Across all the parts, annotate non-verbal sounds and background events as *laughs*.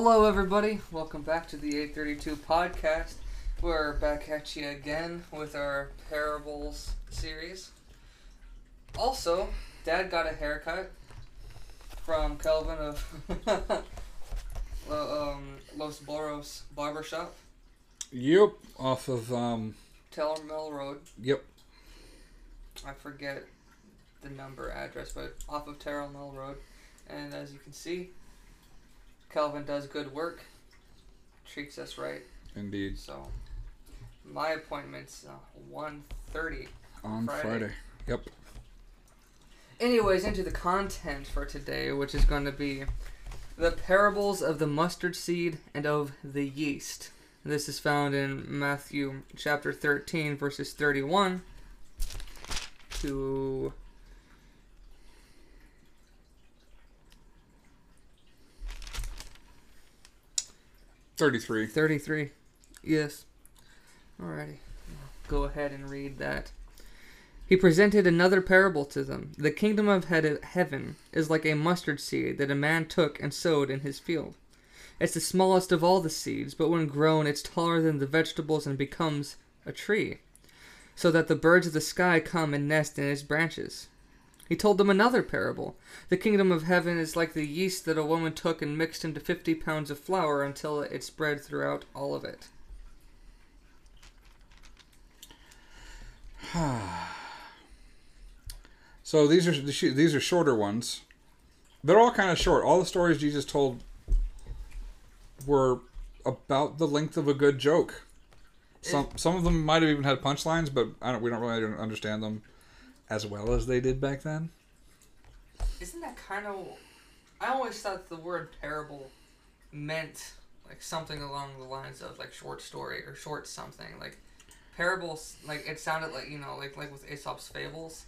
Hello, everybody. Welcome back to the 832 podcast. We're back at you again with our parables series. Also, Dad got a haircut from Kelvin of *laughs* um, Los Boros Barbershop, Yep, off of um. Taylor Mill Road. Yep. I forget the number address, but off of Terrell Mill Road. And as you can see, Kelvin does good work, treats us right. Indeed. So my appointment's uh, 1.30. On Friday. Friday. Yep. Anyways, into the content for today, which is going to be the parables of the mustard seed and of the yeast. This is found in Matthew chapter 13, verses 31 to Thirty-three. 33. Yes. Alrighty. Go ahead and read that. He presented another parable to them. The kingdom of heaven is like a mustard seed that a man took and sowed in his field. It's the smallest of all the seeds, but when grown, it's taller than the vegetables and becomes a tree, so that the birds of the sky come and nest in its branches. He told them another parable. The kingdom of heaven is like the yeast that a woman took and mixed into fifty pounds of flour until it spread throughout all of it. *sighs* So these are these are shorter ones. They're all kind of short. All the stories Jesus told were about the length of a good joke. Some some of them might have even had punchlines, but I don't. We don't really understand them as well as they did back then. Isn't that kind of? I always thought the word parable meant like something along the lines of like short story or short something. Like parables, like it sounded like you know, like like with Aesop's fables,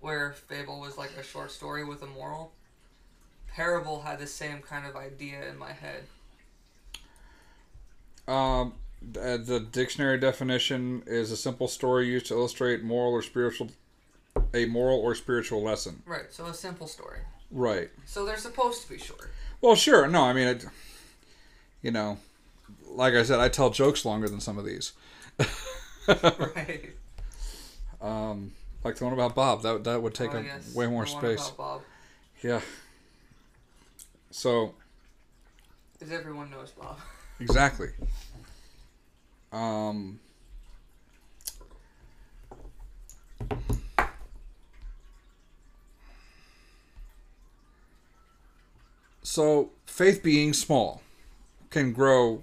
where fable was like a short story with a moral. Parable had the same kind of idea in my head. Um, the dictionary definition is a simple story used to illustrate moral or spiritual, a moral or spiritual lesson. Right. So a simple story. Right. So they're supposed to be short. Well, sure. No, I mean, it, you know, like I said, I tell jokes longer than some of these. *laughs* *laughs* right. Um, like the one about Bob. That that would take Oh, up yes, way more the space. about Bob. Yeah. So Because everyone knows Bob. *laughs* exactly. Um. So faith being small can grow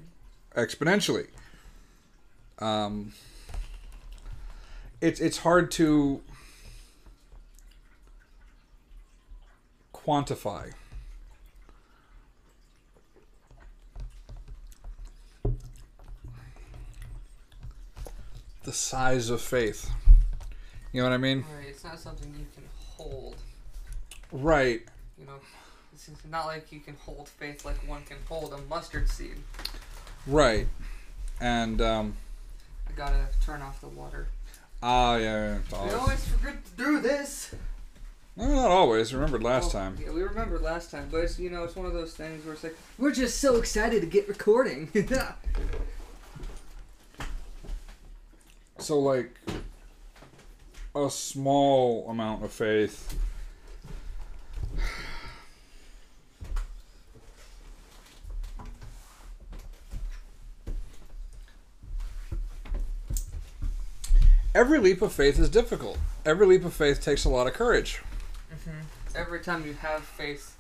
exponentially. Um, it's it's hard to quantify. The size of faith. You know what I mean? Right. It's not something you can hold. Right. You know, it's not like you can hold faith like one can hold a mustard seed. Right. And um I gotta turn off the water. ah yeah, yeah, We always. always forget to do this. No, not always. Remembered last Well, time. Yeah, we remembered last time, but it's you know it's one of those things where it's like we're just so excited to get recording. *laughs* *laughs* So like a small amount of faith. Every leap of faith is difficult. Every leap of faith takes a lot of courage. Every time you have faith,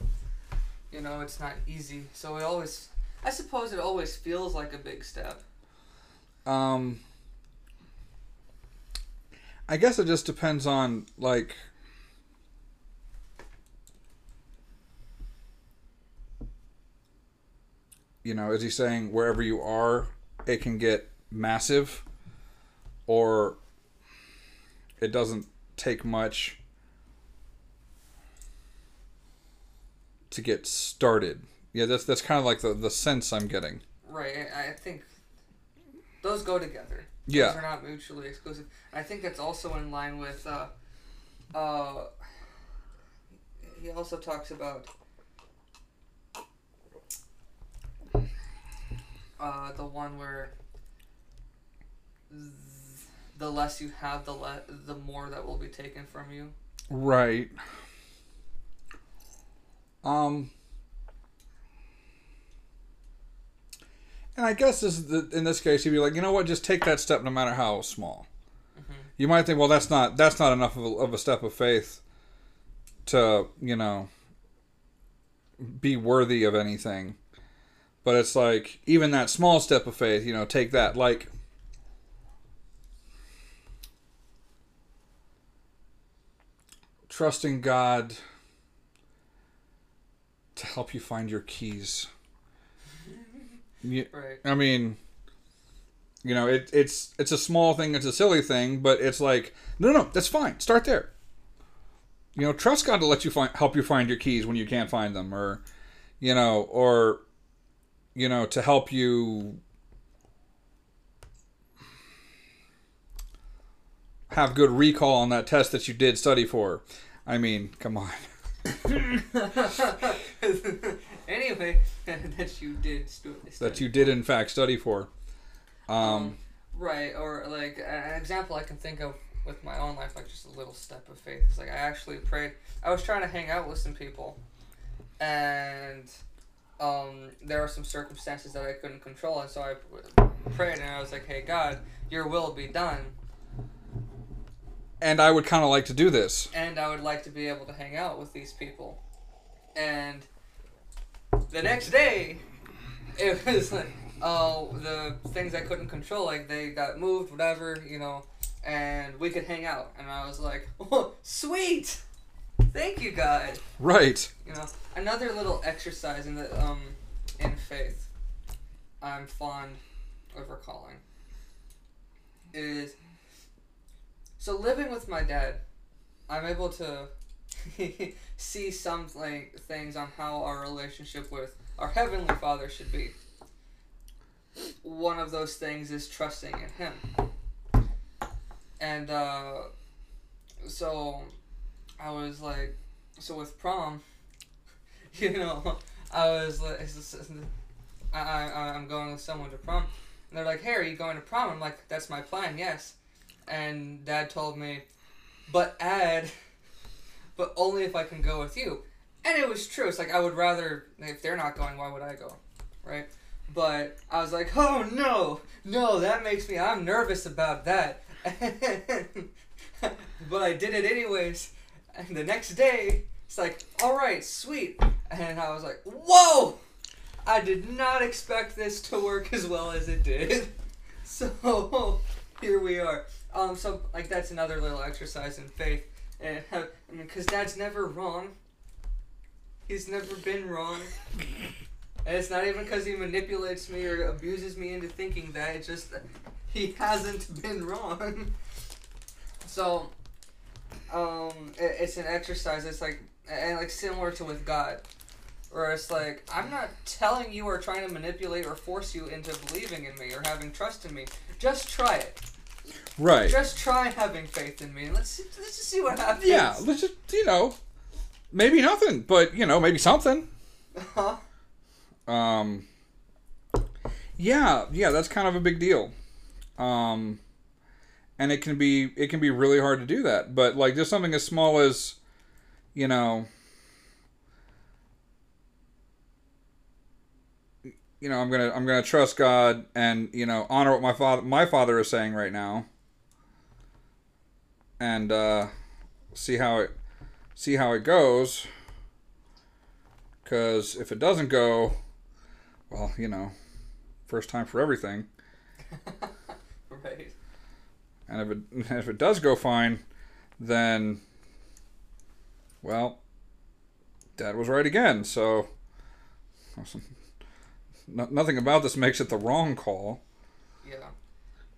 you know it's not easy. So it always, I suppose, it always feels like a big step. Um, I guess it just depends on like you know, is he saying wherever you are, it can get massive, or it doesn't take much to get started? Yeah, that's that's kind of like the the sense I'm getting. Right. I I think those go together. Yeah. Those are not mutually exclusive. I think that's also in line with. Uh, uh, he also talks about uh, the one where th- the less you have, the le- the more that will be taken from you. Right. Um. And I guess this the, in this case, you'd be like, you know what, just take that step, no matter how small. Mhm. You might think, well, that's not that's not enough of a, of a step of faith to you know be worthy of anything. But it's like even that small step of faith, you know, take that. Like trusting God to help you find your keys. Right. I mean, you know, it, it's it's a small thing, it's a silly thing, but it's like, no, no, that's fine. Start there. You know, trust God to let you find help you find your keys when you can't find them, or you know, or you know, to help you have good recall on that test that you did study for. I mean, come on. *laughs* *laughs* anyway, *laughs* that you did stu- That you did in fact study for. Um, Right, or like an example I can think of with my own life, like just a little step of faith. It's like I actually prayed. I was trying to hang out with some people, and um, there were some circumstances that I couldn't control, and so I prayed, and I was like, "Hey God, Your will be done." And I would kind of like to do this. and I would like to be able to hang out with these people. And the next day, it was like, oh, the things I couldn't control, like they got moved, whatever, you know, and we could hang out. And I was like, oh, *laughs* sweet! Thank you, God. Right. You know, another little exercise in the um in faith I'm fond of recalling is so living with my dad, I'm able to *laughs* see some like things on how our relationship with our heavenly Father should be. One of those things is trusting in Him, and uh, so I was like, so with prom, *laughs* you know, I was like, *laughs* I, I, I'm going with someone to prom. And they're like, hey, are you going to prom? I'm like, that's my plan, yes. And dad told me, but add, but only if I can go with you. And it was true. It's like, I would rather, if they're not going, why would I go? Right? But I was like, oh no, no, that makes me, I'm nervous about that. *laughs* but I did it anyways. And the next day, it's like, all right, sweet. And I was like, whoa! I did not expect this to work as well as it did. *laughs* So *laughs* here we are. Um, so like that's another little exercise in faith, and I mean, cause Dad's never wrong. He's never been wrong, *laughs* and it's not even because he manipulates me or abuses me into thinking that. It's just he hasn't been wrong. *laughs* so, um, it, it's an exercise. It's like and like similar to with God where it's like I'm not telling you or trying to manipulate or force you into believing in me or having trust in me. Just try it. Right. Just try having faith in me. Let's see, let's just see what happens. Yeah, let's just you know, maybe nothing, but you know, maybe something. Huh? Um, yeah, yeah, that's kind of a big deal. Um, and it can be it can be really hard to do that. But like just something as small as, you know, you know, I'm gonna I'm gonna trust God and you know honor what my father my father is saying right now. And uh, see how it see how it goes. Because if it doesn't go, well, you know, first time for everything. *laughs* Right. And if it *laughs* if it does go fine, then well, Dad was right again. So no, nothing about this makes it the wrong call. Yeah.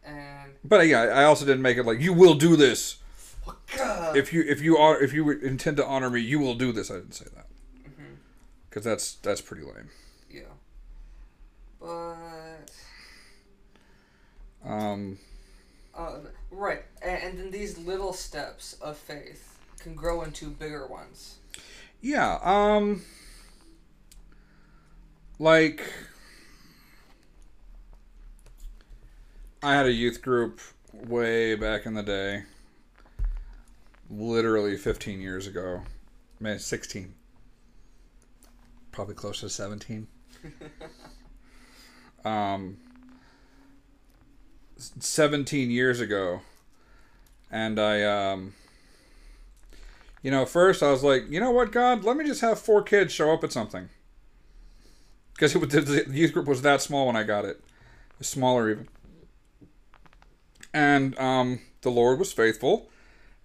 And But yeah, I also didn't make it like you will do this. God. If you if you are if you intend to honor me, you will do this. I didn't say that Mhm. because that's that's pretty lame. Yeah. But Um, uh, right, and, and then these little steps of faith can grow into bigger ones. Yeah, um like I had a youth group way back in the day. Literally 15 years ago. Man, 16. Probably close to 17. *laughs* um, 17 years ago. And I, um, you know, first I was like, you know what, God, let me just have four kids show up at something. Because the youth group was that small when I got it. Smaller even. And um, the Lord was faithful,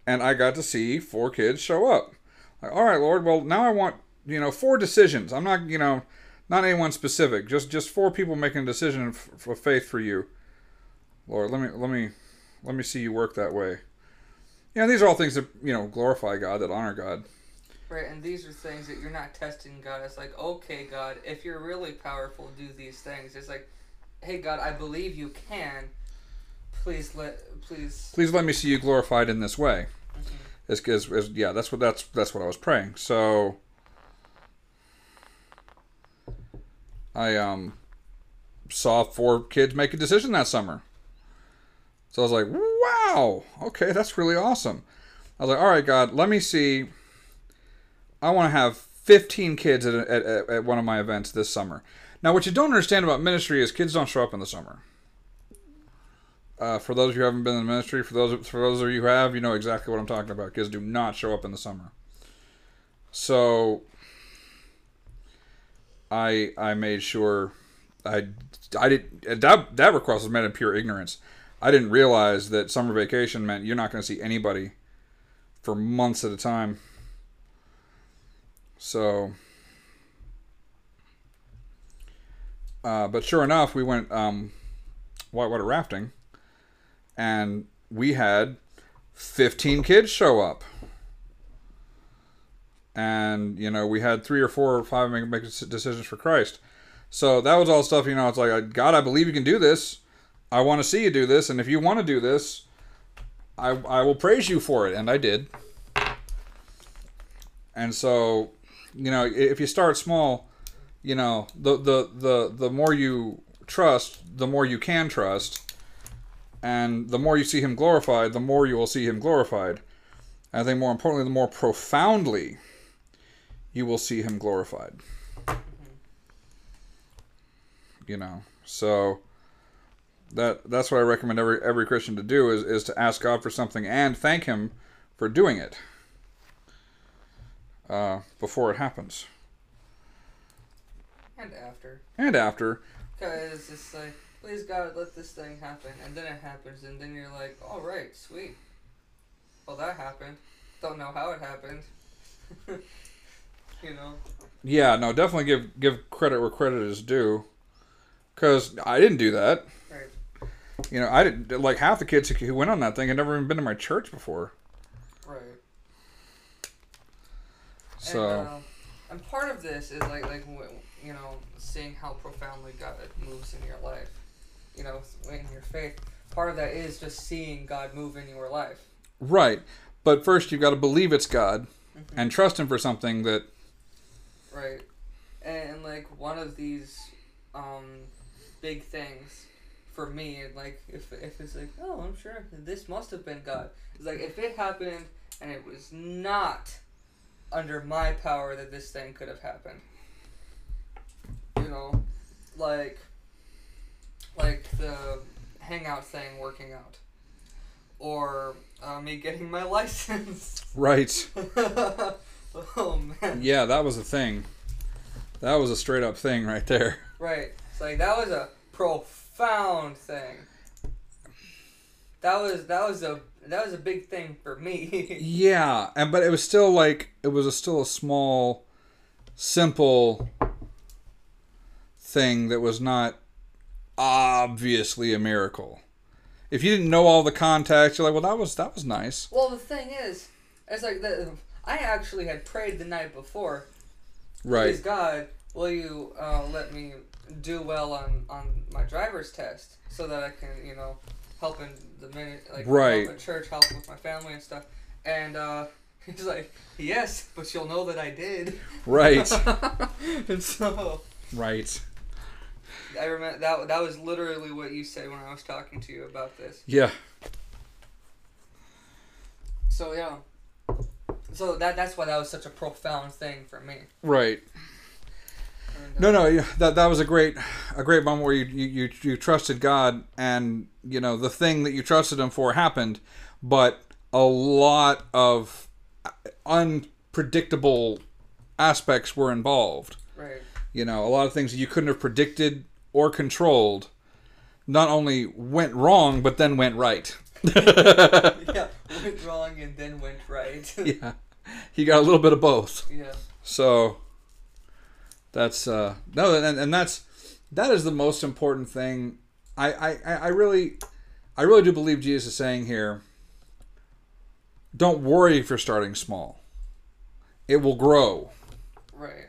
and I got to see four kids show up. Like, all right, Lord, well, now I want, you know, four decisions. I'm not, you know, not anyone specific, just just four people making a decision of, of faith for you. Lord, let me let me let me see you work that way. Know, these are all things that, you know, glorify God, that honor God. Right, and these are things that you're not testing God. It's like, okay, God, if you're really powerful, do these things. It's like, hey, God, I believe you can. Please let, please. Please let me see you glorified in this way. As, as, yeah, that's what that's that's what I was praying. So I um saw four kids make a decision that summer. So I was like, wow, okay, that's really awesome. I was like, all right, God, let me see. I want to have 15 kids at, at, at one of my events this summer. Now, what you don't understand about ministry is kids don't show up in the summer. Uh, for those of you who haven't been in the ministry, for those for those of you who have, you know exactly what I'm talking about. Kids do not show up in the summer. So I I made sure I I did that that request was made in pure ignorance. I didn't realize that summer vacation meant you're not going to see anybody for months at a time. So, uh, but sure enough, we went um, whitewater rafting, and we had 15 kids show up. And, you know, we had three or four or five make, make decisions for Christ. So that was all stuff, you know, it's like, uh, God, I believe you can do this. I want to see you do this. And if you want to do this, I, I will praise you for it. And I did. And so, you know, if you start small, you know, the, the, the, the more you trust, the more you can trust. And the more you see him glorified, the more you will see him glorified. I think more importantly, the more profoundly you will see him glorified. You know, so that that's what I recommend every every Christian to do is, is to ask God for something and thank Him for doing it uh, before it happens And after. and after. Because it's like, please God, let this thing happen. And then it happens, and then you're like, all right, sweet. Well, that happened. Don't know how it happened. *laughs* you know? Yeah, no, definitely give give credit where credit is due. Cause I didn't do that. Right. You know, I didn't like half the kids who went on that thing had never even been to my church before. Right. So And, uh, and part of this is like like you know seeing how profoundly God moves in your life, you know, in your faith. Part of that is just seeing God move in your life. right, but first you've got to believe it's God Mhm. and trust Him for something that Right. And like one of these um big things for me, and like if if it's like, oh, I'm sure this must have been God. It's like if it happened and it was not under my power that this thing could have happened. You know, like like the hangout thing working out. Or uh, me getting my *laughs* license. right. *laughs* oh man. Yeah, that was a thing. That was a straight up thing right there. Right. It's like that was a profound thing. That was that was a that was a big thing for me. *laughs* Yeah, and but it was still like it was a, still a small, simple thing that was not obviously a miracle. If you didn't know all the contacts, you're like, well, that was that was nice. well, the thing is, it's like the I actually had prayed the night before. Right. Please God, will you uh, let me do well on on my driver's test so that I can you know help in the minute like Right. help at church, help with my family and stuff. And uh, *laughs* he's like, yes, but you'll know that I did. Right. *laughs* and so right. I remember that. That was literally what you said when I was talking to you about this. Yeah. So yeah. So that that's why that was such a profound thing for me. Right. And, uh, No, no, that that was a great a great moment where you, you you you trusted God and you know the thing that you trusted him for happened, but a lot of unpredictable aspects were involved. Right. You know, a lot of things that you couldn't have predicted or controlled not only went wrong but then went right. *laughs* yeah. Went wrong and then went right. *laughs* yeah. He got a little bit of both. yeah. So that's uh no and, and that's that is the most important thing. I, I, I I really I really do believe Jesus is saying here don't worry if you're starting small. It will grow. Right.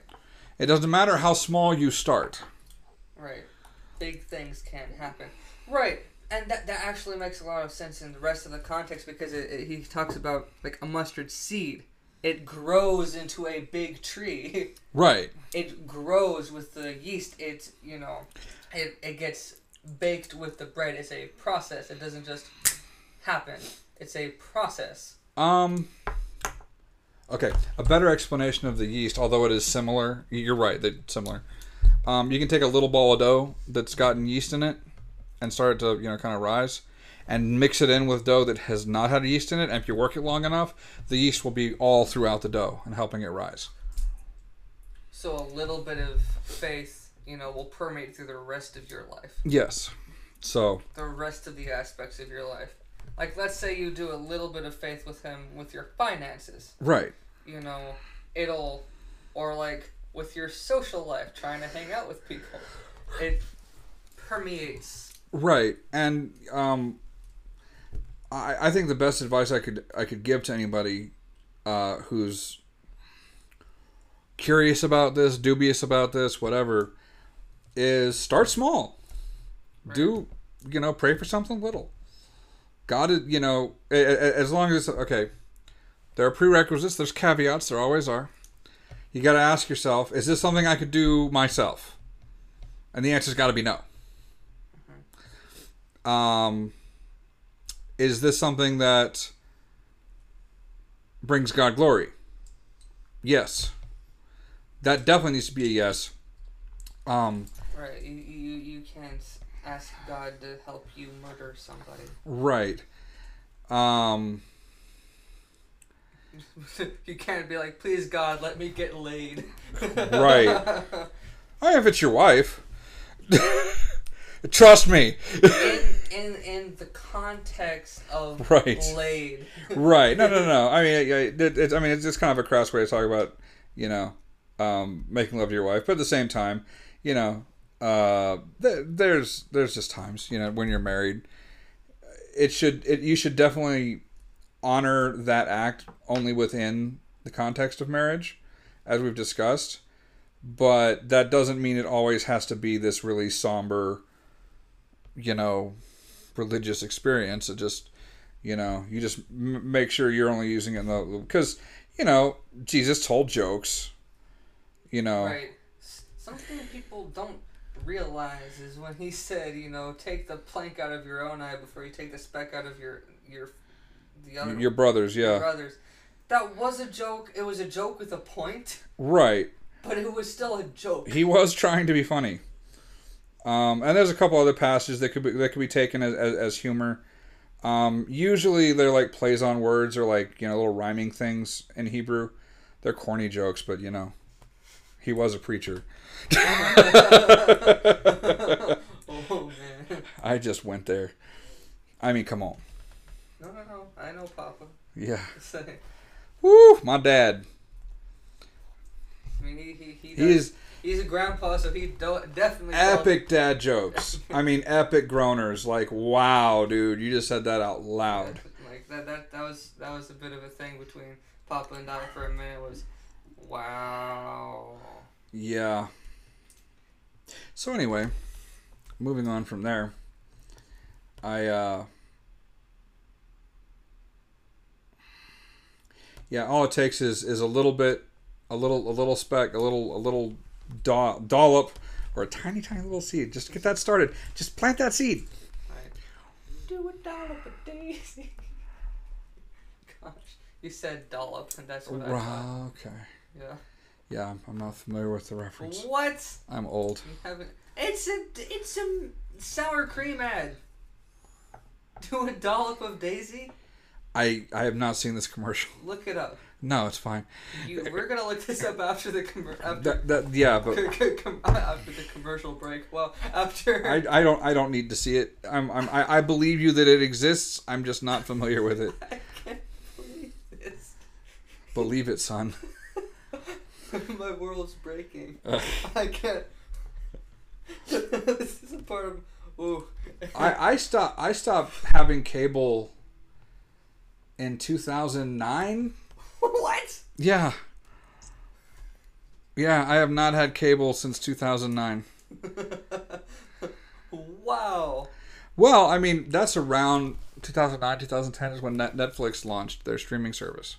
It doesn't matter how small you start. Big things can happen. Right. And that, that actually makes a lot of sense in the rest of the context because it, it, he talks about like a mustard seed. It grows into a big tree. *laughs* Right. it grows with the yeast. It's, you know, it, it gets baked with the bread. It's a process. It doesn't just happen. It's a process. Um Okay, a better explanation of the yeast, although it is similar. You're right, that similar. Um, you can take a little ball of dough that's gotten yeast in it and start it to, you know, kind of rise and mix it in with dough that has not had yeast in it. And if you work it long enough, the yeast will be all throughout the dough and helping it rise. So a little bit of faith, you know, will permeate through the rest of your life. Yes. So, The rest of the aspects of your life. Like let's say you do a little bit of faith with him with your finances. right. You know, it'll or like with your social life, trying to hang out with people. It permeates. Right, and um, I, I think the best advice I could I could give to anybody uh, who's curious about this, dubious about this, whatever, is start small. Do you know? Pray for something little. God, you know, as long as okay, there are prerequisites. There's caveats. There always are. You got to ask yourself: Is this something I could do myself? And the answer's got to be no. Um, is this something that brings God glory? Yes. That definitely needs to be a yes. Um, Right. You, you you can't ask God to help you murder somebody. right. Um, *laughs* you can't be like, please God, let me get laid. Right. *laughs* I if it's your wife. *laughs* Trust me. in in in the context of Right. laid. right. No, no, no. I mean, it, it, it's, I mean, it's just kind of a crass way to talk about, you know, um, making love to your wife. But at the same time, you know, uh, th- there's there's just times, you know, when you're married, it should it you should definitely honor that act only within the context of marriage, as we've discussed. But that doesn't mean it always has to be this really somber, you know, religious experience. It just you know you just m- make sure you're only using it in the because you know jesus told jokes you know Right. Something people don't realize is when he said, you know, take the plank out of your own eye before you take the speck out of your your the other your brothers yeah. brothers. That was a joke. It was a joke with a point, right. But it was still a joke. he was trying to be funny. Um, and there's a couple other passages that could be that could be taken as, as, as humor. Um, usually they're like plays on words or like you know little rhyming things in hebrew. They're corny jokes but you know he was a preacher. *laughs* Oh man. *laughs* i just went there. I mean come on No, no, no. I know, Papa. yeah *laughs* Woo, my dad I mean, he he he. Does, is he's a grandpa, so he do, definitely. epic dad jokes. *laughs* I mean, epic groaners. Like, wow, dude, you just said that out loud. Like that, that that was that was a bit of a thing between Papa and I for a minute. Was wow. Yeah. So anyway, moving on from there, I uh Yeah, all it takes is is a little bit a little a little speck, a little a little doll, dollop or a tiny, tiny little seed. Just get that started. Just plant that seed. Right. Do a dollop of daisy. *laughs* Gosh, you said dollop, and that's what I thought. Okay. Yeah. Yeah, I'm- I'm not familiar with the reference. What? I'm old. You haven't. It's a it's a sour cream ad. Do a dollop of daisy. I I have not seen this commercial. *laughs* Look it up. No, it's fine. You, we're gonna look this up after the commer- after, That, that yeah, but *laughs* after the commercial break. Well, after I, I don't I don't need to see it. I'm, I'm I, I believe you that it exists. I'm just not familiar with it. *laughs* I can't believe this. Believe it, son. My world's breaking. Ugh. I can't. this is a part of. Ooh. I I stopped I stopped having cable in 2009. *laughs* what? Yeah. Yeah, I have not had cable since 2009. *laughs* wow. Well, I mean, that's around 2009, 2010 is when Net- Netflix launched their streaming service.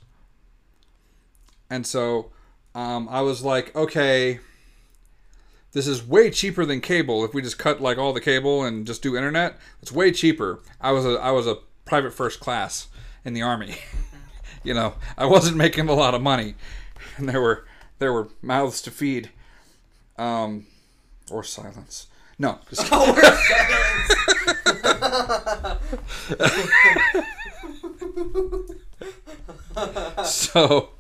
And so um, I was like, okay, this is way cheaper than cable. If we just cut like all the cable and just do internet, it's way cheaper. I was a I was a private first class in the army. *laughs* you know, I wasn't making a lot of money, and there were there were mouths to feed, um, or silence. No, just *laughs* Oh, we're *laughs* so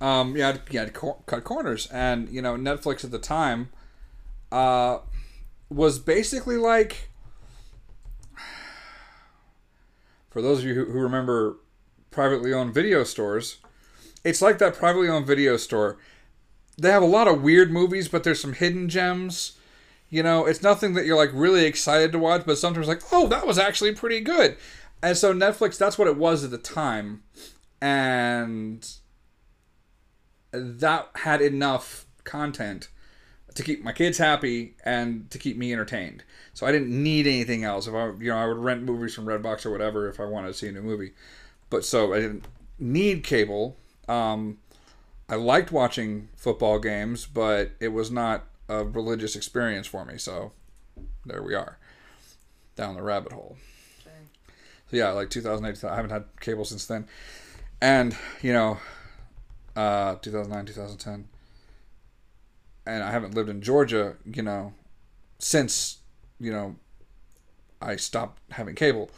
um yeah you had to cor- cut corners. And you know netflix at the time uh was basically like for those of you who, who remember privately owned video stores it's like that privately owned video store. They have a lot of weird movies but there's some hidden gems. You know it's nothing that you're like really excited to watch but sometimes like oh that was actually pretty good. And so netflix that's what it was at the time. And that had enough content to keep my kids happy and to keep me entertained. So I didn't need anything else. If I, you know, I would rent movies from Redbox or whatever if I wanted to see a new movie. But so I didn't need cable. Um, I liked watching football games, but it was not a religious experience for me. So there we are, down the rabbit hole. Dang. So yeah, like 2008. I haven't had cable since then, and you know, uh, 2009, 2010, and I haven't lived in Georgia, you know, since you know, I stopped having cable.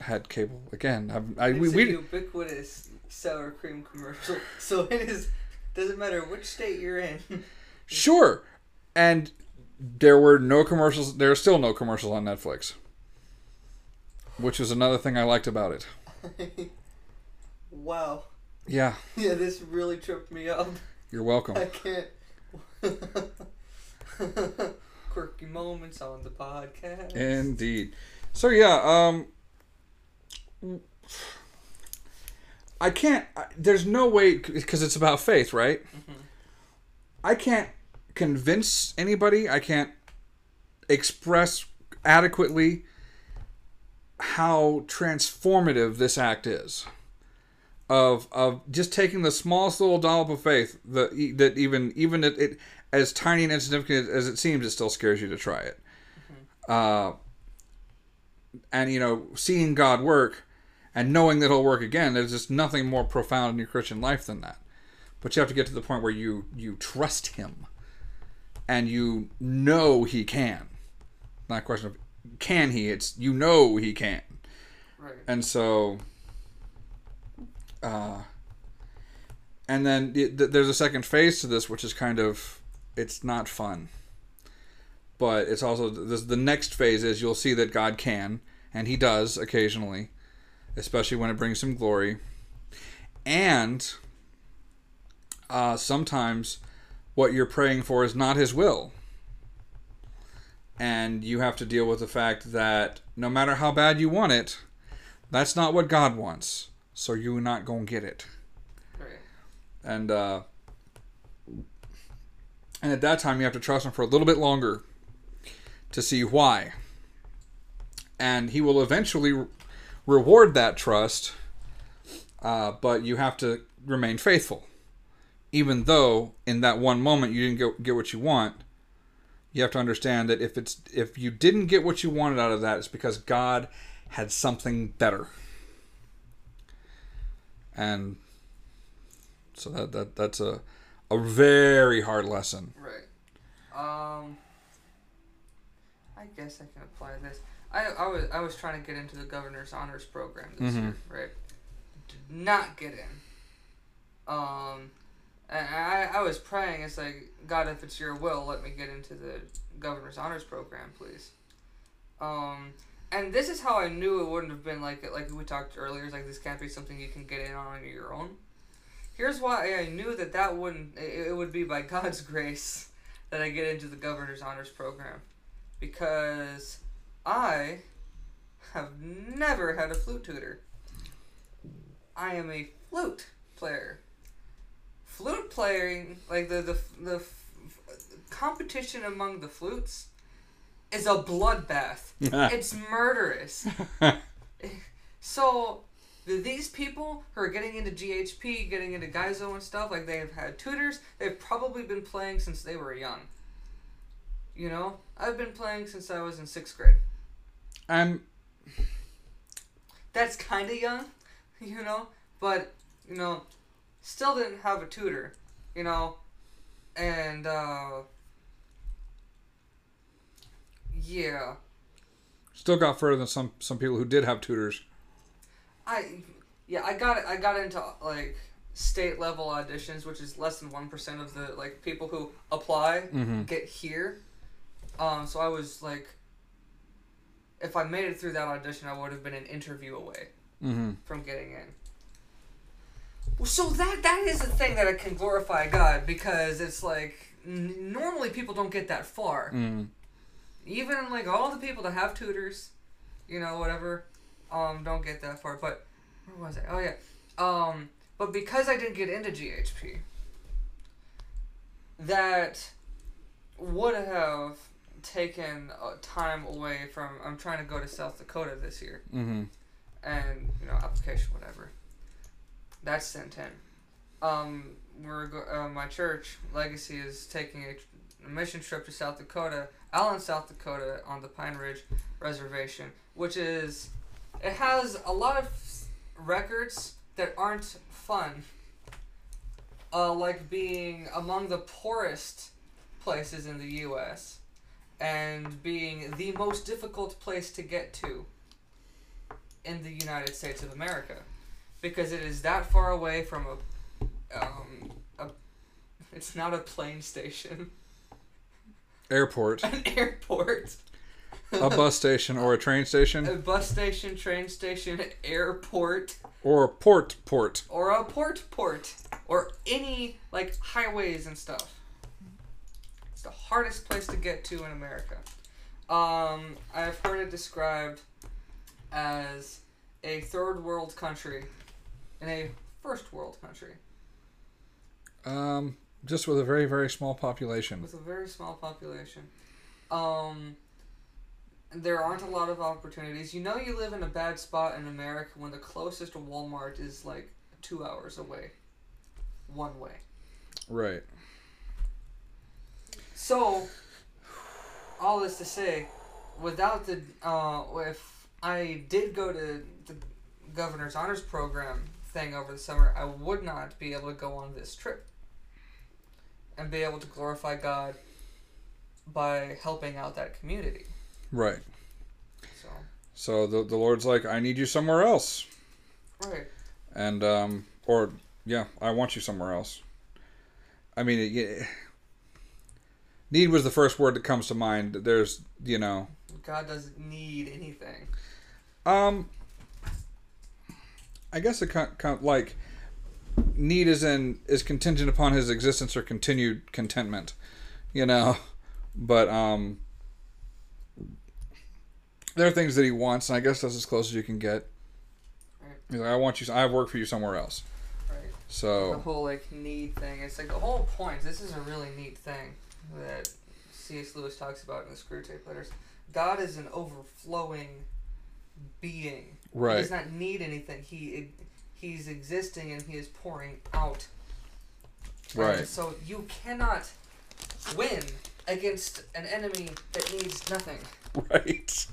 Had cable again. I've, I, we, a we ubiquitous sour cream commercial, *laughs* so it is doesn't matter which state you're in. *laughs* sure, and there were no commercials. There are still no commercials on Netflix, which was another thing I liked about it. *laughs* wow. Yeah, Yeah, this really tripped me up. You're welcome. I can't. *laughs* Quirky moments on the podcast. Indeed. So yeah, um I can't I, there's no way because it's about faith, right? I can't convince anybody. I can't express adequately how transformative this act is. Of of just taking the smallest little dollop of faith that that even even it, it as tiny and insignificant as it seems, it still scares you to try it. Uh, and you know, seeing God work and knowing that He'll work again, there's just nothing more profound in your Christian life than that. But you have to get to the point where you you trust Him and you know He can. Not a question of can He. It's you know He can. Right. And so, uh, and then th- th- there's a second phase to this, which is kind of, it's not fun. But it's also, this, the next phase is you'll see that God can, and He does occasionally, especially when it brings Him glory. And uh, sometimes what you're praying for is not His will. And you have to deal with the fact that no matter how bad you want it, that's not what God wants. So you're not going to get it. Right. And uh and at that time you have to trust him for a little bit longer to see why. And he will eventually re- reward that trust. Uh, but you have to remain faithful. Even though in that one moment you didn't get, get what you want, you have to understand that if it's if you didn't get what you wanted out of that, it's because God had something better. And so that, that that's a a very hard lesson. Right. Um. I guess I can apply this. I, I was I was trying to get into the governor's honors program this Mhm. year, right? Did not get in. Um, and I I was praying. It's like God, if it's your will, let me get into the governor's honors program, please. Um, and this is how I knew it wouldn't have been like like we talked earlier. Like this can't be something you can get in on your own. Here's why I knew that that wouldn't. It, would be by *laughs* God's grace that I get into the governor's honors program, because I have never had a flute tutor. I am a flute player. Flute playing, like the the the competition among the flutes, is a bloodbath. it's murderous. *laughs* So these people who are getting into GHP, getting into Gaizo and stuff, like they have had tutors. They've probably been playing since they were young. You know, I've been playing since I was in sixth grade. and That's kind of young, *laughs* you know, but you know, still didn't have a tutor, you know, and uh, yeah, still got further than some some people who did have tutors. I yeah I got I got into like state level auditions, which is less than one percent of the like people who apply Mm-hmm. get here. Um, so I was like, if I made it through that audition, I would have been an interview away Mm-hmm. from getting in. Well, so that that is the thing that it can glorify God because it's like n- normally people don't get that far. Mm. Even like all the people that have tutors, you know, whatever, um, don't get that far. But where was I? Oh yeah, um, but because I didn't get into GHP, that would have taken time away from. I'm trying to go to South Dakota this year Mm-hmm. and you know application whatever. That's sent in. Um, we're go- uh, my church Legacy is taking a, tr- a mission trip to South Dakota, Allen, South Dakota, on the Pine Ridge Reservation, which is it has a lot of records that aren't fun. Uh, like being among the poorest places in the U.S. and being the most difficult place to get to in the United States of America, because it is that far away from a, um, a, it's not a plane station, *laughs* Airport, an *laughs* airport, a bus station, or a train station, a bus station, train station, airport, or a port port. or a port port, or any like highways and stuff. It's the hardest place to get to in America. Um, I've heard it described as a third world country. And a first world country. Um, just with a very very small population. with a very small population. Um, there aren't a lot of opportunities. You know, you live in a bad spot in America when the closest Walmart is like two hours away, one way. Right. So, all this to say, without the uh, if I did go to the governor's honors program thing over the summer, I would not be able to go on this trip and be able to glorify God by helping out that community. Right. So, So the the Lord's like, I need you somewhere else, right, and um, or yeah, I want you somewhere else. I mean, it, need was the first word that comes to mind. There's, you know, God doesn't need anything. um, I guess it kind, kind like need is in is contingent upon his existence or continued contentment, you know, but um, there are things that he wants, and I guess that's as close as you can get. Right. He's like, I want you. I have work for you somewhere else. Right. So the whole like need thing. It's like the whole point. This is a really neat thing that C.S. Lewis talks about in the Screwtape Letters. God is an overflowing being. Right. He does not need anything. He he's existing and he is pouring out. right, And so you cannot win against an enemy that needs nothing. *laughs* Right.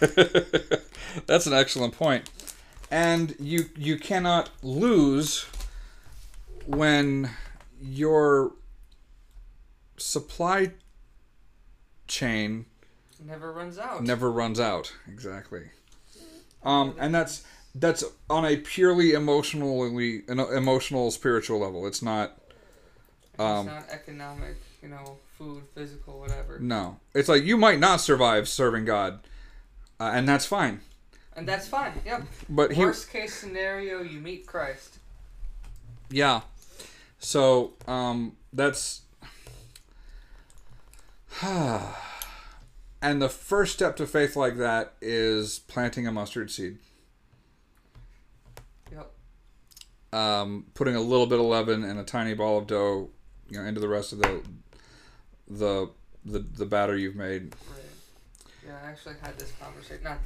*laughs* That's an excellent point. And you you cannot lose when your supply chain Never runs out. never runs out. Exactly. Um, and that's that's on a purely emotionally an emotional spiritual level. It's not um, it's not economic, you know, food, physical, whatever. no. It's like you might not survive serving God, uh, and that's fine. And that's fine. Yep. But he Worst case scenario, you meet Christ. Yeah. So, um, that's. *sighs* and the first step to faith like that is planting a mustard seed. Yep. Um, putting a little bit of leaven and a tiny ball of dough, you know, into the rest of the the the, the batter you've made. Right. Yeah, I actually had this conversation. Not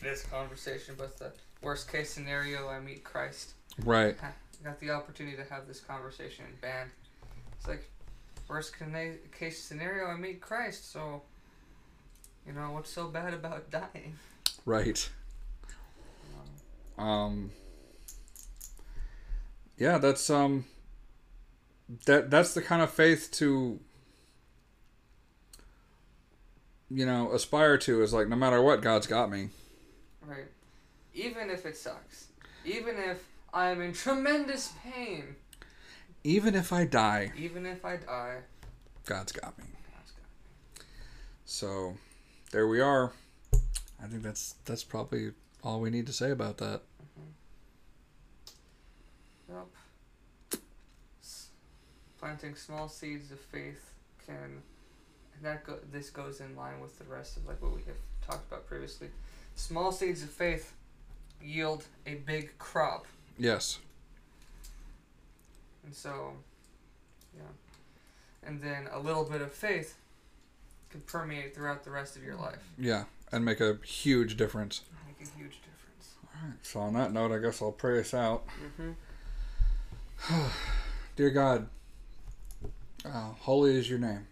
this conversation, but the worst case scenario, I meet Christ. Right. Ha- got the opportunity to have this conversation in band. It's like worst case scenario, I meet Christ. So, you know, what's so bad about *laughs* dying? Right. Um, Um. Yeah, that's um. That that's the kind of faith to. You know, aspire to is like no matter what, God's got me. right. Even if it sucks. Even if I'm in tremendous pain. Even if I die, Even if I die. God's got me. God's got So, there we are. I think that's that's probably all we need to say about that. Yep. Planting small seeds of faith can, and that go, this goes in line with the rest of like what we have talked about previously. Small seeds of faith yield a big crop, Yes. and so, yeah, and then a little bit of faith can permeate throughout the rest of your life, Yeah, and make a huge difference. make a huge difference. All right. So on that note, I guess I'll pray us out. Mm-hmm. *sighs* Dear God, uh, holy is your name.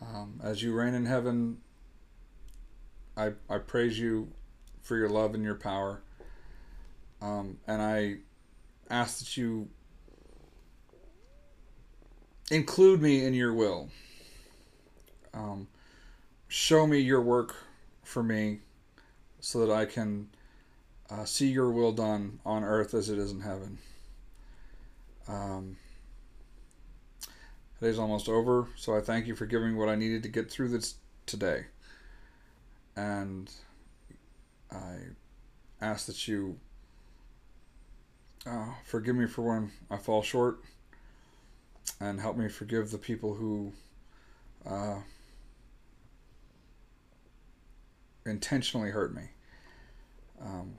Um, as you reign in heaven, I, I praise you for your love and your power. Um, and I ask that you include me in your will. Um, show me your work for me so that I can uh, see your will done on earth as it is in heaven. Um, today's almost over, so I thank you for giving what I needed to get through this today. And I ask that you uh, forgive me for when I fall short and help me forgive the people who uh, intentionally hurt me. Um,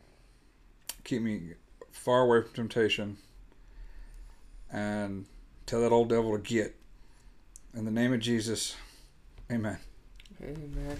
keep me far away from temptation and tell that old devil to get. In the name of Jesus, amen. Amen.